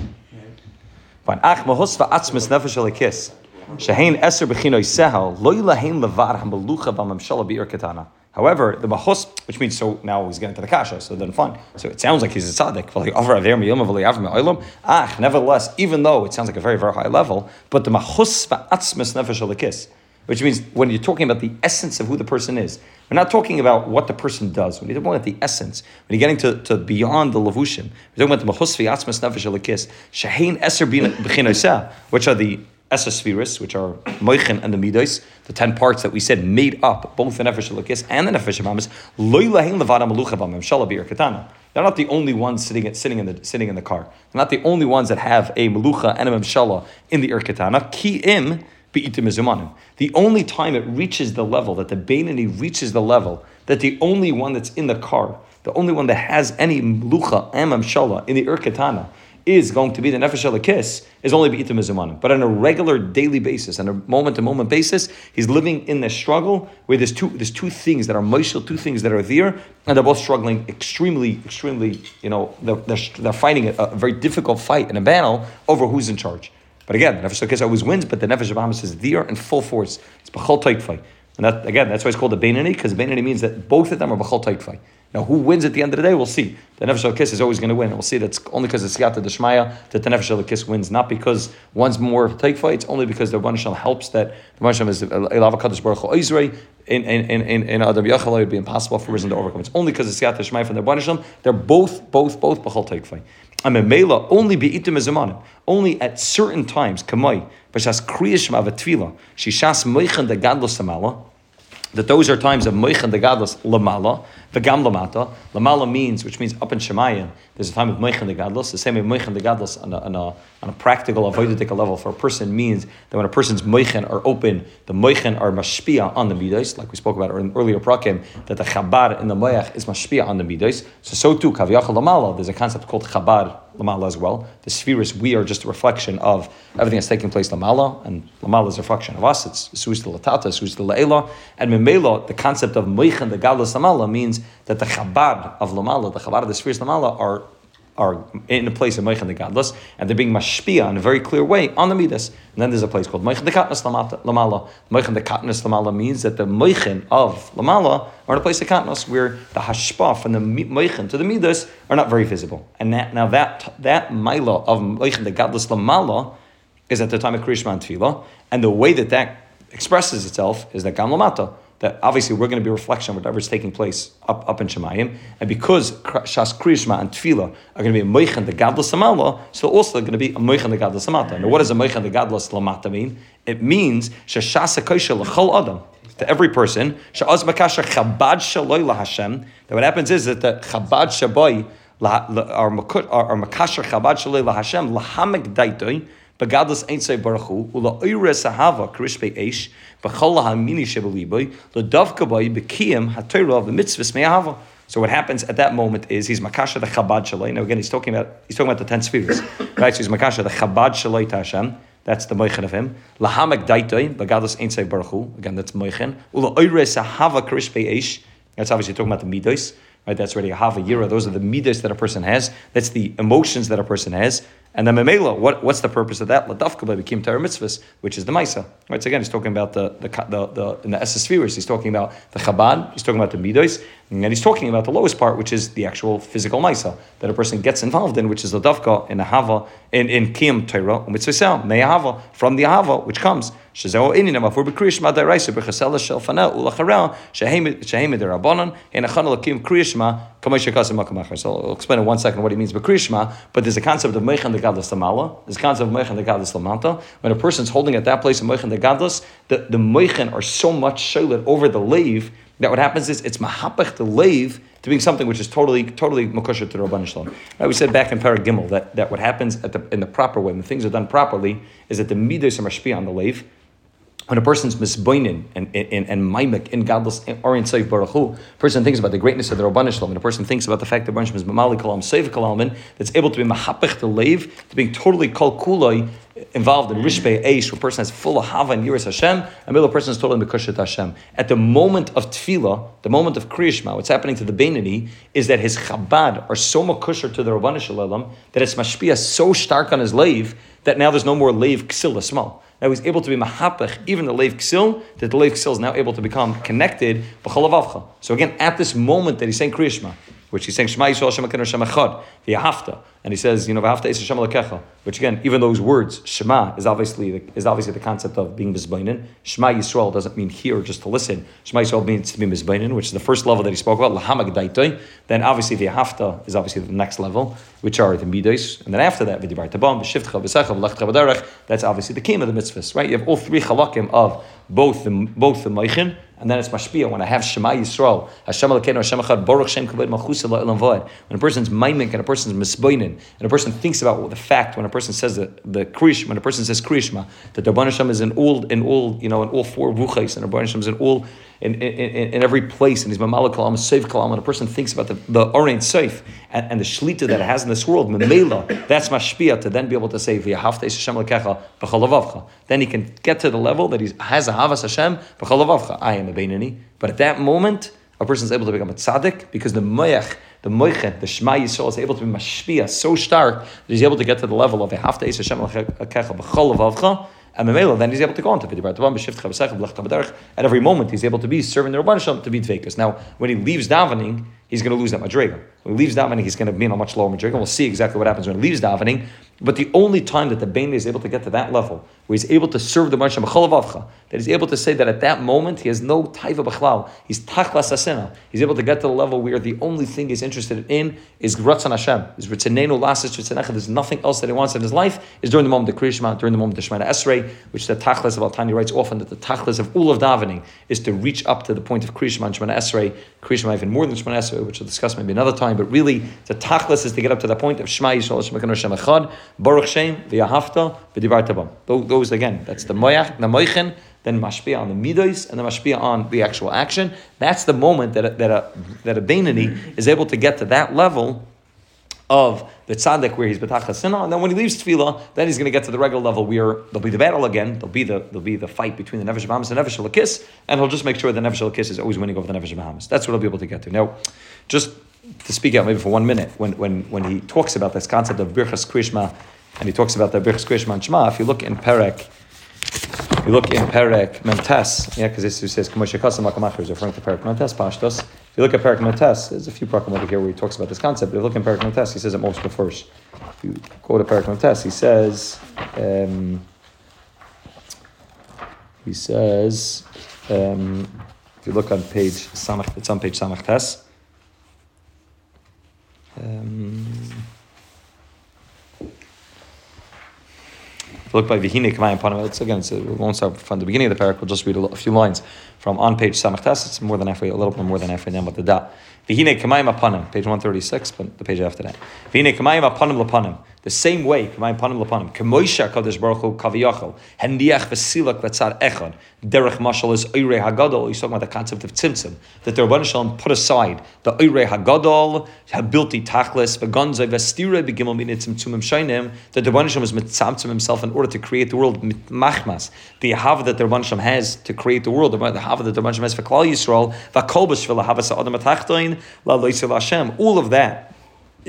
Fine. Ach mahus va'atzmis nefesh alikis. Shehein eser b'chinoy sehel lo yilahein levar hamalucha v'mamshala bi'ir katana. However, the mahus, which means so now he's getting to the kasha, so then fine. So it sounds like he's a tzaddik. Ach, ah, nevertheless, even though it sounds like a very very high level, but the mahus va'atzmis nefesh alikis, which means when you're talking about the essence of who the person is, we're not talking about what the person does. When you're talking about the essence, when you're getting to, to beyond the levushim, we're talking about the mahus v'atzmis nefesh alikis. Shehein eser b'chinoy which are the Esa spheres, which are Moichin and the Midos, the ten parts that we said made up both the Nefesh Elokis and the Nefesh Amamis, Lo Ilahin Levada Melucha Bam Shala Bir Katana. They're not the only ones sitting sitting in the sitting in the car. They're not the only ones that have a Melucha and a Memshala in the Ir Katana. Ki im. The only time it reaches the level that the Beinani reaches the level that the only one that's in the car, the only one that has any Melucha and in the Ir Katana is going to be the nefesh kiss is only be'itim mizumanim. But on a regular daily basis, on a moment to moment basis, he's living in this struggle where there's two there's two things that are moishel, two things that are there, and they're both struggling extremely, extremely. You know, they're, they're, they're fighting a, a very difficult fight in a battle over who's in charge. But again, the nefesh kiss always wins, but the nefesh of is there in full force. It's b'chol taikfai. And that, again, that's why it's called the Beinani, because Beinani means that both of them are b'chol taikfai. Now, who wins at the end of the day, we'll see. The Nefesh Kiss is always going to win. We'll see that's only because it's Siyata Deshmaya that the Nefesh Kiss wins, not because one's more take fights, only because the Banashal helps that the Banashal is uh, Elava Kadosh Baruch Hu. In, in, in, Adam it would be impossible for reason to overcome. It's only because it's Siyata Deshmaya from the Banashal. They're both, both, both Bechal take fight. I'm a Mela only be itim ezumanim. Only at certain times, kamai, b'shas kriyish ma'avetvila, shishas moichan de gadlos samala, that those are times of moichan de gadlos lamala, v'gam lamata. Lamala means, which means up in Shemayim, there's a time of moichan de gadlos. The same way moichan de gadlos on a, on a, on a practical, avoidic level for a person means that when a person's moichan are open, the moichan are mashpia on the midos, like we spoke about in earlier prakim, that the chabar in the moyach is mashpia on the midos. So so too, kaviyachal lamala, there's a concept called chabar lamala as well. The spheres, we are just a reflection of everything that's taking place lamala, and lamala is a reflection of us. It's suis de latata, suis de laela, and memela, the concept of moichan the gadlos lamala means that the chabar of lamala, the chabar of the spheres lamala, are are in a place of Meichan the Gadlus, and they're being mashpia in a very clear way on the Midas. And then there's a place called Meichan the Katnas Lamala. Meichan the Katnas Lamala means that the Meichan of Lamala are in a place of Katnas where the Hashpa from the Meichan to the Midas are not very visible. And that, now that that Maila of Meichan the Gadlus Lamala is at the time of Krishma and Tefillah, and the way that that expresses itself is that Gam Lamata that obviously we're going to be reflection of whatever's taking place up, up in Shemayim. And because Shas Krishma and Tefillah are going to be a Moichan the Gadlas Samala, so also going to be a Moichan the Gadlas Samata. Now, what does a Moichan the Gadlas Lamata mean? It means Shashasa Kaisha L'chol Adam. To every person, Sha'az Chabad Shaloi LaHashem. That what happens is that the Chabad Shabai, or Makasha Chabad Shaloi LaHashem, Lahamek Daitoi, Begadlas Ein Sei Baruch Ula Oire Sahava Krishpe Eish, B'chol Hamini Shebeliboy, Ladavka Boy, Bekiyim HaTorah of the Mitzvahs Me'ahava. So what happens at that moment is he's makasha the Chabad Shalai. Now again, he's talking about he's talking about the ten spheres, right? So he's makasha the Chabad Shalai Hashem. That's the moichin of him. Lahamek daitoi bagadas ein say baruch Again, that's moichin. Ula oire sahava krishpe eish. That's obviously talking about the midos. Right, that's already a half a year. Those are the midas that a person has. That's the emotions that a person has. And the memela, what, what's the purpose of that? Ladafka became Torah mitzvahs, which is the Maisa. Right, so again, he's talking about the, the, the, the in the Esses spheres, he's talking about the Chabad, he's talking about the Midos, and he's talking about the lowest part, which is the actual physical Maisa that a person gets involved in, which is the Dafka in the Hava, in, in Kiyam Torah, mitzvah, Me'ahava, from the Hava, which comes. Shezeo inin amafur b'kriyishma daraisa b'chasela shelfana ulacharel shehema derabanan in achana lakim kriyishma kamosh yakasim makamachar. So I'll explain in one second what he means b'kriyishma, but there's a concept of meichan the gadlus lamala, there's a concept of meichan the gadlus lamanta. When a person's holding at that place of meichan the gadlus, the, the meichan are so much sholit over the lave that what happens is it's mahapach the lave to being something which is totally, totally makusha to Rabban Shalom. Right, we said back in Paragimel that, that what happens at the, in the proper way, when things are done properly, is that the midos are mashpi on the lave, when a person's misboinin and and and maimek in godless or in Seif Baruch Hu, a person thinks about the greatness of the Rabban Shalom, and a person thinks about the fact that Baruch is Mamali Kalam Seif Kalalman, that's able to be mahapech to lave, to being totally kol involved in Rishbe Eish, a person has full of Hava and Yiris Hashem, and the person is totally Mekushet Hashem. At the moment of Tefillah, the moment of Kriyishma, what's happening to the Beinani is that his Chabad are so Mekusher to the Rabban Shalom that it's Mashpia so stark on his lave that now there's no more lave Ksil small. Now he's able to be mahapach, even the leiv ksil, that the leiv ksil is now able to become connected. So again, at this moment that he's saying Kriyishma, which he's saying Shema Yisrael Hashem Elokeinu Hashem Echad, the Yahafta, and he says, you know, V'hafta is Hashem Elokecha, which again, even those words, Shema, is obviously the, is obviously the concept of being mizbainin. Shema Yisrael doesn't mean hear just to listen. Shema Yisrael means to be mizbainin, which is the first level that he spoke about, Lahamag Daitoi. Then obviously the Yahafta is obviously the next level, which are the Midos, and then after that, V'dibar Tabam, V'shivtcha, V'secha, V'lechcha, V'derech, that's obviously the king of the mitzvahs, right? You have all three halakim of both the, both the Meichin, and then it's mashpia when I have Shema Yisrael, Hashem Elokeinu, Hashem Echad, Baruch Shem Kavod Malchus When a person's maimik and a person's misboinin, and a person thinks about the fact when a person says the, the krish, when a person says krishma, that the Rabban Hashem is in all in all you know in all four ruchais, and the Rabban Hashem is in all in, in, in, every place, and he's Mamala Kalam, Seif Kalam, and a person thinks about the, the Orein Seif and, and the Shlita that it has in this world, Memela, that's Mashpia, to then be able to say. Then he can get to the level that he has a Havas Hashem. I am a Beinani. But at that moment, a person is able to become a tzaddik because the moyach, the moichet, the Shema Yisrael is able to be mashpia so stark that he's able to get to the level of a hafta Hashem and then he's able to go on to. At every moment, he's able to be serving the Rabban Shalom to be Dvekas. Now, when he leaves davening, he's going to lose that madriga. When he leaves davening, he's going to be in a much lower madriga. We'll see exactly what happens when he leaves davening. But the only time that the Bain is able to get to that level, where he's able to serve the Avcha, that he's able to say that at that moment he has no taiva b'chlal, he's tachlas asena. He's able to get to the level where the only thing he's interested in is Ratzon Hashem, is Ritzenenu Lasis Ritzenecha. There's nothing else that he wants in his life. Is during the moment of the Krishma, during the moment of Shemana Esrei, which the tachlis of Altani writes often that the tachlis of all of davening is to reach up to the point of Krishma and Shemana Esrei. Krishma even more than Shemana Esrei, which we'll discuss maybe another time. But really, the tachlis is to get up to the point of Shema Yisrael Hashem Hashem Echad, Baruch Shem, V'Yahafta, V'Dibar Tavam. Those again, that's the Moyach, the Moichin, then mashpia on the midos, and then mashpia on the actual action. That's the moment that a, that a, that a Bainani is able to get to that level of the tzaddik where he's betachas and then when he leaves tefillah, then he's going to get to the regular level where there'll be the battle again. There'll be the there'll be the fight between the nefesh Bahamas and nefesh lakis, and he'll just make sure the nefesh lakis is always winning over the nefesh Bahamas. That's what he'll be able to get to. Now, just to speak out maybe for one minute, when when when he talks about this concept of birchas krishma, and he talks about the birchas krishma and shema, if you look in Perek you look in Perek Mentes, yeah, because this says Kamosha Kasam Akamach is referring to Perek Mentes Pashtos. If you look at Perek Mentes, there's a few prakim over here where he talks about this concept, but if you look in Perek Mentes, he says it most first. If you go to Perek Mentes, he says, um, he says, um, if you look on page Samach, it's on page Samach Tes. Um, If you look by Vihine Kamayim Panama, it's again, it's, we won't start from the beginning of the parak, we'll just read a, few lines from on page Samachtas, it's more than halfway, a little bit more than halfway down, but the da. Vihine Kamayim Apanim, page 136, but the page after that. Vihine Kamayim Apanim Lapanim. The same way, Kamayim Panim Lapanim, Kadosh Baruch Hu Hendiach Vesilak Letzar Echad, Derech Mashal is Eirei Hagadol, he's talking about the concept of Tzimtzum, that the Rabban Shalom put aside the Eirei Hagadol, Habilti Tachlis, Vegonzai Vestire Begimel Minitzim Tzumim Shainim, that the Rabban Shalom is Mitzamtzum himself in order to create the world, Machmas, the Hava that the Rabban Shalom has to create the world, the Hava that the Rabban Shalom has for Klal Yisrael, Vakol B'Shvil Hava Sa'adam Atachtoin, La Loisel Hashem, all of that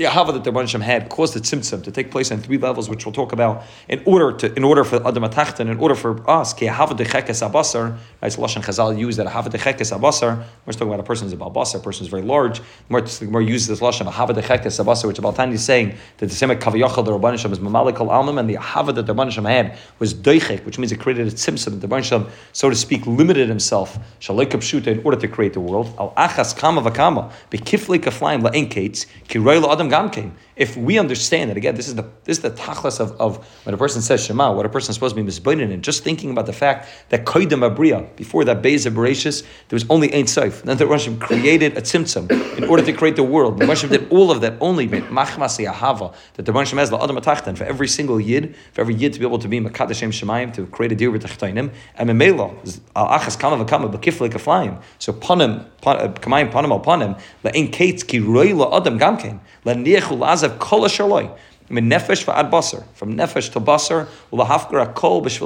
Yahava that the Rebbeinu had caused the tzimtzum to take place on three levels, which we'll talk about, in order to, in order for Adam Atachtan, in order for us, ki Yahava dechekes abasar, as Lashon Chazal used that Yahava dechekes abasar, we're talking about a person who's a balbasar, a person who's very large, more, uses this Lashon Yahava dechekes abasar, which Baltani is saying that the same kaviyachal the Rebbeinu is mamalik al almam, and the Yahava that the Rebbeinu had was deichek, which means it created a tzimtzum, the Rebbeinu so to speak, limited himself, shalek in order to create the world, al achas kama vakama, bekifli kaflaim adam gamkein. If we understand that again, this is the this is the tachlas of, of when a person says Shema, what a person is supposed to be misbeinin and just thinking about the fact that koidem abriya, before that Beis of there was only Ein Sof. Then the Russian created a tzimtzum in order to create the world. The Russian did all of that only machmas yahava that the Russian has adam atachtan for every single yid, for every yid to be able to be makadashem shemayim to create a deal with tachtainim and memela al uh, achas kama v'kama b'kifle kaflayim. So panim uh, kamayim panim al panim la'in kates ki roi la adam gamkein from nefesh to basar, kol. If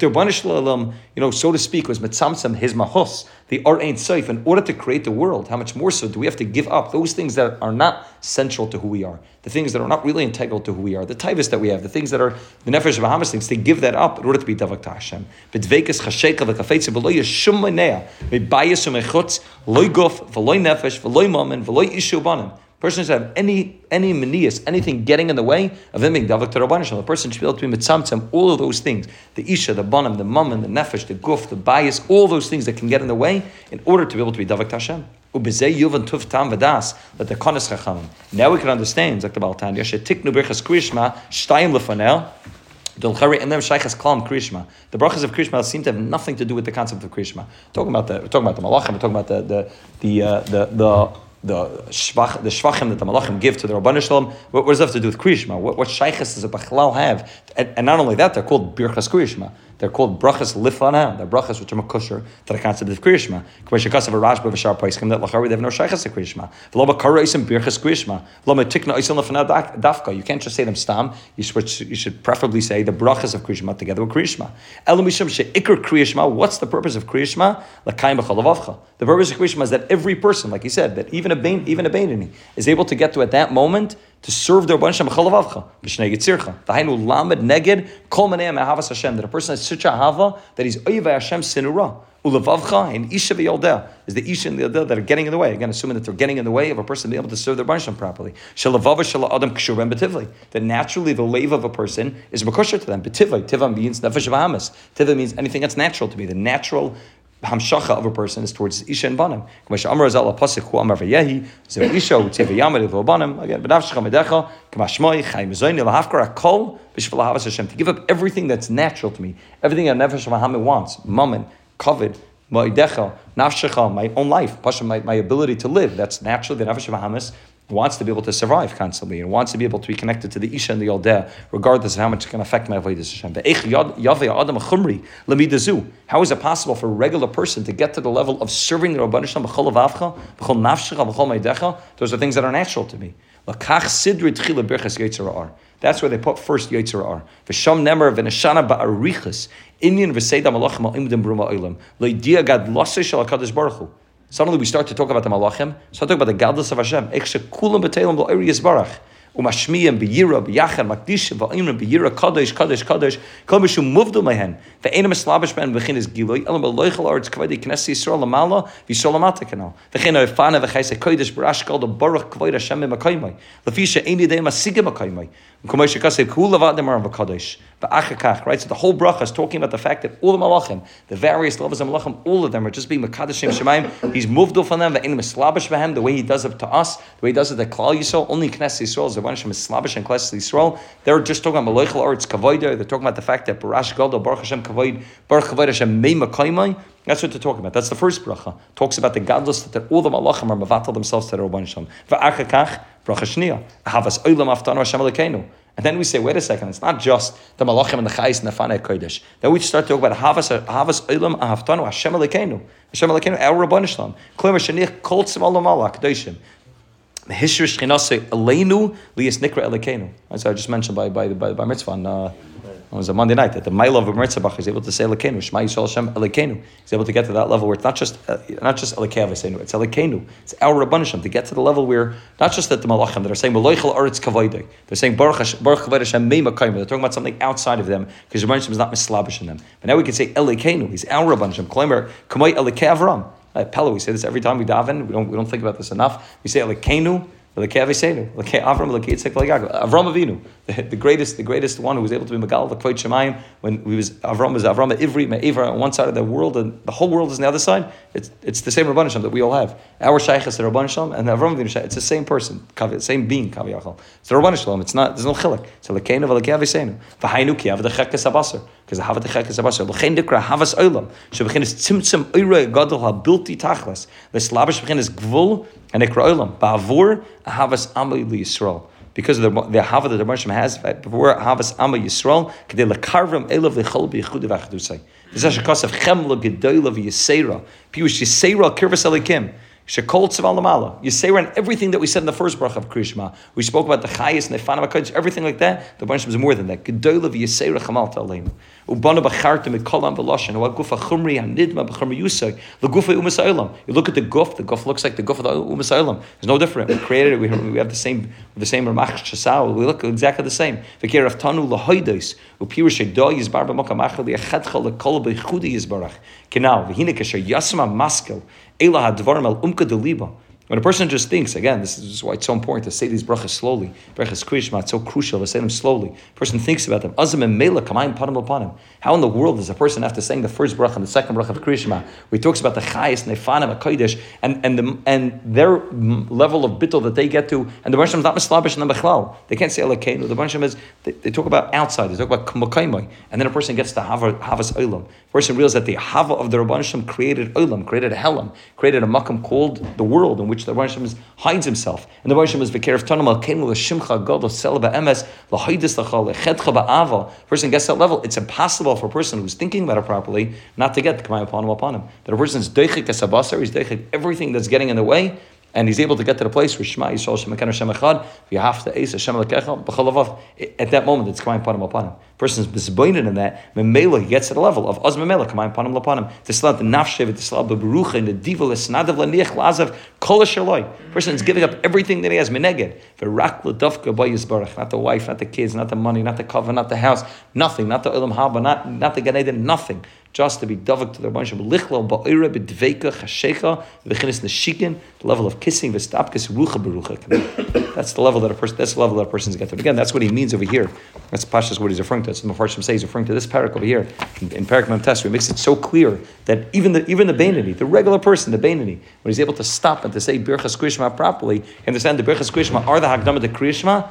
the Rabbanu Shalom, you know, so to speak, was mitzamtzam his mahos, the art ain't safe, in order to create the world, how much more so do we have to give up those things that are not central to who we are, the things that are not really integral to who we are, the typhus that we have, the things that are the nefesh Bahamas things, to give that up in order to be davak to Hashem. B'dvekas chasheka v'kafetze v'lo yeshum l'neah, v'bayis u'mechutz, loy guf, v'loy nefesh, v'loy mamen, v'loy ishu banim. Person should have any any manias, anything getting in the way of him being davak to Rabban The person should be able to be mitzamtzam all of those things, the isha, the banim, the mammon, the nefesh, the guf, the bias, all those things that can get in the way in order to be able to be davak to Hashem. Ubezei yuvan tuf vadas that the konis chachamim. Now we can understand, the Baltan, yashe tiknu birchas krishma shtayim lefanel. The brachas of Krishma seem to have nothing to do with the concept of Krishma. Talking about the, we're talking about the malachim, we're talking about the the the uh, the, the the shvach, the shvachim that the malachim give to the Rabban Shalom, what, what, does that have to do with Krishma? What, what shaykhs does a Bachlal have? And, and, not only that, they're called Birchas Krishma. They're called brachas lifana. They're brachas which are makusher to the concept of kriyishma. Shekasav a Rashba v'shar paiskim that lachari they have no shaychas to kriyishma. V'lo bakara isim birchas kriyishma. V'lo metikna isim lefana dafka. You can't just say them stam. You should, you should preferably say the brachas of kriyishma together with kriyishma. Elamisham she'ikr kriyishma. What's the purpose of kriyishma? L'kayim b'chalavavcha. The purpose of kriyishma is that every person, like he said, that even a bain, even a bainini, is able to get to at that moment to serve their Rabban Hashem b'chalavavcha, b'shnei yitzircha. V'hainu lamed neged kol manei Hashem. That a person has such a hava that he's oiva Hashem sinura. Ulavavcha and isha v'yoldeh is the isha and the yoldeh that are getting in the way. Again, assuming that they're getting in the way of a person being able to serve their Rabban Hashem properly. Shalavava shala adam kshurem b'tivli. That naturally the lave of a person is makosher to them. B'tivli. Tiva means nefesh v'hamas. Tiva means anything that's natural to me. The natural hamshacha of a person is towards isha and banim. K'masha amar azal apasik hu amar v'yehi ze isha utiv v'yamad v'o banim again b'nafshecha medecha k'mashmoi chayim zoyin l'hafkar akol b'shvil havas Hashem to give up everything that's natural to me, everything that nefesh v'hamid wants, mammon, covet, ma'idecha, nafshecha, my own life, pasha, my, my ability to live. That's naturally the nefesh of v'hamis wants to be able to survive constantly and wants to be able to be connected to the Isha and the Yoldeh, regardless of how much it can affect my Avodah Hashem. How is it possible for a regular person to get to the level of serving the Rabban Hashem b'chol? Those are things that are natural to me. That's where they put first yitzhar ar. V'sham nemer v'neshana ba'arichas. Inyan v'seida malachim ha'imdim bruma oilam. Lo'idia gad losei shal HaKadosh Baruch. Suddenly we start to talk about the malachim, start talking about the godless of Hashem. Umashmiyim b'yira b'yachan makdishim v'oimrim b'yira kadosh kadosh kadosh. Kol mishu muvdu mehen. Ve'enim eslabish ben v'chin is giloi. Elam b'loichel arts kavadi knesi yisrael lamala v'yisrael lamata kanal v'chin oifana v'chayse kodesh b'rash kol the baruch kavod Hashem b'makaymai l'fisha eini deim asiga b'kaymai Right, so the whole bracha is talking about the fact that all the malachim, the various levels of malachim, all of them are just being makadashim shemaim. *laughs* He's moved off on them. The way he does it to us, the way he does it to Klal Yisrael, only Knesset Yisrael is the one Hashem is slavish and Knesset Yisrael. They're just talking about maloichel or it's kavoida. They're talking about the fact that Barash Gadol Baruch Hashem kavoid Baruch Kavoid Hashem mei makaymai. That's what they're talking about. That's the first bracha. Talks about the godless that all the malachim are mevatel themselves to the Rabban Hashem. Aftanu. And then we say, wait a second, it's not just the malachim and the chayis and the fanei kodesh. Then we start talking about havas havas oilam ahaftanu Hashem alekeinu. Hashem alekeinu our Rabban Hashem. Kloimer shenich kol tzim olam malach kedoshim. The history shchinase aleinu liyas nikra alekeinu. As I just mentioned by by by, by mitzvah on, uh, it was a Monday night that the mile of Mertzabach is able to say Elekenu, Shema Yisrael Hashem Elekenu. He's able to get to that level where it's not just uh, not just it's Elekenu. It's our Rabbanishim to get to the level where not just that the Malachim that are saying Meloichel Aretz Kavaydei, they're saying Baruch Kavod Hashem Mei Makayim. They're talking about something outside of them because Rabbanishim is not mislabish in them. But now we can say Elekenu. He's our Rabbanishim. Kloimer Kamay Elekei Avram. Pella, we say this every time we daven. We don't we don't think about this enough. We say Elekenu. Avram Avinu, the, the greatest, the greatest one who was able to be Megal, the Kvod Shemayim, when he was Avram was Avram Ivri Me'ivra on one side of the world and the whole world is on the other side. It's, it's the same Rabban Hashem that we all have. Our Shaykh is the Rabban Hashem and the Avram Avinu It's the same person, same being. It's the Rabban Hashem. It's not. There's no chilek. It's Lekenu v'Lekei Aviseinu. V'Hainu ki av the Chekas Abasar because the Havat the Chekas Abasar. L'chein dikra Havas Olam. Shebechin is Tzimtzum Oirei Gadol HaBilti Tachlas. L'Slavish Bechin is Gvul and Ikra Olam. Ba'avur Havas Amay Yisrael because of the, the hava that the Rebbe has before havas ama Yisrael, kedei lekarvim elav lechol b'yichud v'achadusay. This is a cause of chemla gedoyla v'yisera. Piush yisera kirvas elikim. Shekol tzaval lamala. Yisera and everything that we said in the first bracha of Krishma. We spoke about the chayis and the fanam everything like that. The Rebbe is more than that. Gedoyla v'yisera chamal ta'aleinu. You look at the guf. The guf looks like the guf of the umas olam. It's no different. We created it. We, have the same the same ramach shasau. We look exactly the same. V'kir of tanu kasher yasma maskel. Ela hadvarim al umka deliba. When a person just thinks, again, this is why it's so important to say these brachas slowly. Brachas krishma, it's so crucial to say them slowly. A person thinks about them. Azim and mela kamayim panim upon How in the world does a person after saying the first bracha and the second bracha of krishma, where he talks about the chayis and nefanim, a and and the, and their level of bittul that they get to, and the Baruch is not mislabish and the bechlal. They can't say alakenu. The Baruch is they, they, talk about outside. They talk about kumakaymai, and then a person gets to havas olam. Person realizes that the hava of the Rabban created olam, created a helam, created a makam called the world in which the Rebbeinu Shalom hides himself. And the Rebbeinu Shalom is v'kerev tanam kenu l'shimcha gadol sel ba'emes l'haydis l'chal l'chedcha ba'ava. Person gets that level. It's impossible for a person who's thinking about it properly not to get the kamayim upon him upon him. That a person's deichik kasabasar, he's deichik everything that's getting in the way and he's able to get to the place where Shema Yisrael Shem Ekan Hashem Echad, v'yahafta Eis Hashem Lekecha. At that moment, it's Kamayim Panim upon him. Person's disappointed in that. Memela, he gets to the level of Oz Memela, Kamayim Panim Lapanim. Tislat the Nafshev, Tislat the Berucha, and the Diva, Lesnadav, Laniach, Lazav, Kol Shaloi. Person is giving up everything that he has, Meneged. V'rak Ladavka Bay Yisbarach. Not the wife, not the kids, not the money, not the cover, not the house, nothing, not the Ilam Haba, not, not the Gan Eden, nothing just to be davak to the Rabban Shem lichlo ba'ira b'dveika chashecha v'chinis neshikin the level of kissing v'stapkis rucha berucha. That's the level that a person. That's the level that a person's to. Again, that's what he means over here. That's Pashas what he's referring to. That's what Mepharshim say. He's referring to this parak over here in, in Parak Mem Test. He makes it so clear that even the even the Bainani, the regular person, the Bainani, when he's able to stop and to say Birchas Krishma properly, understand the Birchas Krishma are the Hagdama the Krishma.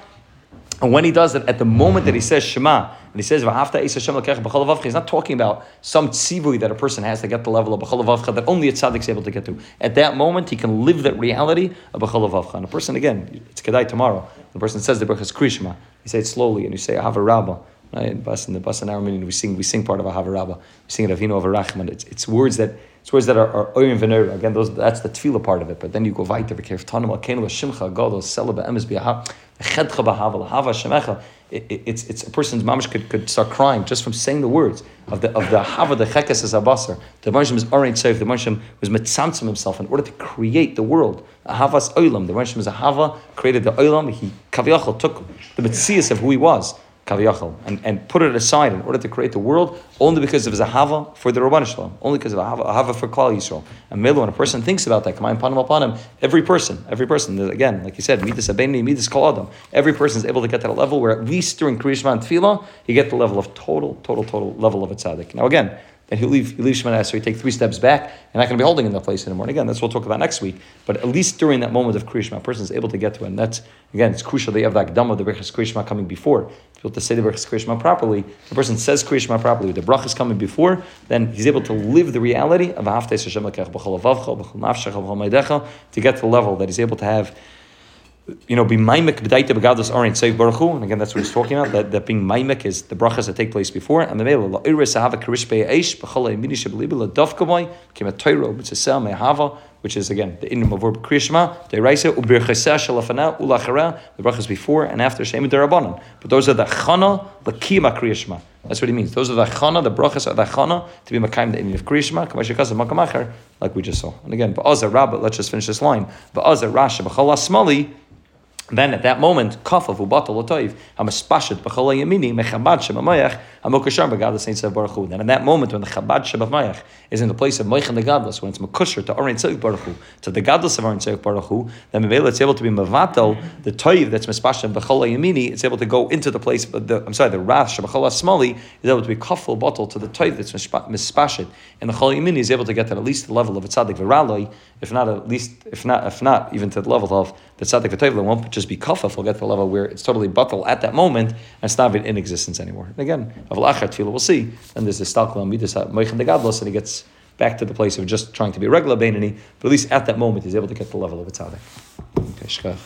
And when he does it, at the moment that he says Shema, and he says V'hafta Eis Hashem Lekech B'chol Avavcha, he's not talking about some tzivui that a person has to get the level of B'chol Avavcha that only a tzaddik is able to get to. At that moment, he can live that reality of B'chol Avavcha. And a person, again, it's Kedai tomorrow, the person says the Berachas Krishma, you say it slowly, and you say Ahava Rabbah. Right? In the Bas and Aramin, we sing we sing part of Ahava. We sing it Avinu of Arachman. It's it's words that it's words that are, Oyin Venera. Again, those that's the tefillah part of it. But then you go weiter, V'kerf Tanam Alkenu Shimcha Gadol Selaba Emes It's it's a person's mamish could, could start crying just from saying the words of the of the hava the chekes as abasar. The Marsham is orin safe. The Marsham was mitzamtzim himself in order to create the world. A havas oilam. The Marsham is a hava created the oilam. He kaviyachal took the mitzias of who he was kaviyachal and, and put it aside in order to create the world only because of his ahava for the Rabban Shalom, only because of ahava, ahava for Klal Yisrael. And Melo, when a person thinks about that, him upon him, every person, every person, again, like you said, midas abeni, midas kol adam, every person is able to get to a level where at least during Kriyishma and Tefillah, you get the level of total, total, total level of a tzaddik. Now again, then he'll leave, he'll leave Shemana so he take three steps back and not going to be holding in that place anymore. And again, that's what we'll talk about next week. But at least during that moment of Krishma, a person is able to get to it. And that's, again, it's crucial that you have the Akdama, the Berachas Krishma coming before. To be able to say the Berachas Krishma properly, the person says Krishma properly, the Brach is coming before, then he's able to live the reality of Haftes Hashem to get to the level that he's able to have you know, be maimek b'daita b'gados arin seif baruch and again that's what he's talking about. That, that being maimek is the brachas that take place before, and the mele la iris hava karish be'eish b'chalei mini shebelibi la dafkamoy kim a toiro b'tzesel me'hava, which is again the inum of verb kriyishma deiraisa ubircheseh shalafana ulachara the brachas before and after shemi derabanan. But those are the chana l'kima kriyishma. That's what he means. Those are the chana, the brachas are the chana to be makayim the inyan of kriyishma like we just saw. And again, ba'azar rabbit. Let's just finish this line. Ba'azar rasha b'chala smali. Then at that moment, kafav ubatal otoiv hamaspashet b'chala yamini mechabad shemamayach hamokashar b'gadas saint sev baruch Hu. Then in that moment, when the chabad shebamayach is in the place of moich and the gadlus, when it's makusher to orin tzayik baruch to the gadlus of orin tzayik baruch Hu, then mevela it's able to be mevatel the toiv that's mispashet b'chala yamini. It's able to go into the place. Of the, I'm sorry, the rash shebachala smali is able to be kafel batal to the toiv that's mispashet, and the chala yamini is able to get to at least the level of a tzaddik v'raloi, if not at least, if not, if not even to the level of the tzaddik v'toiv. won't just be kafaf, will get to the level where it's totally batal at that moment and it's not in existence anymore. And again, of we'll see. And there's the stalkla midas uh, moichin de and he gets back to the place of just trying to be a regular Bainani, but at least at that moment he's able to get the level of a tzaddik. Okay,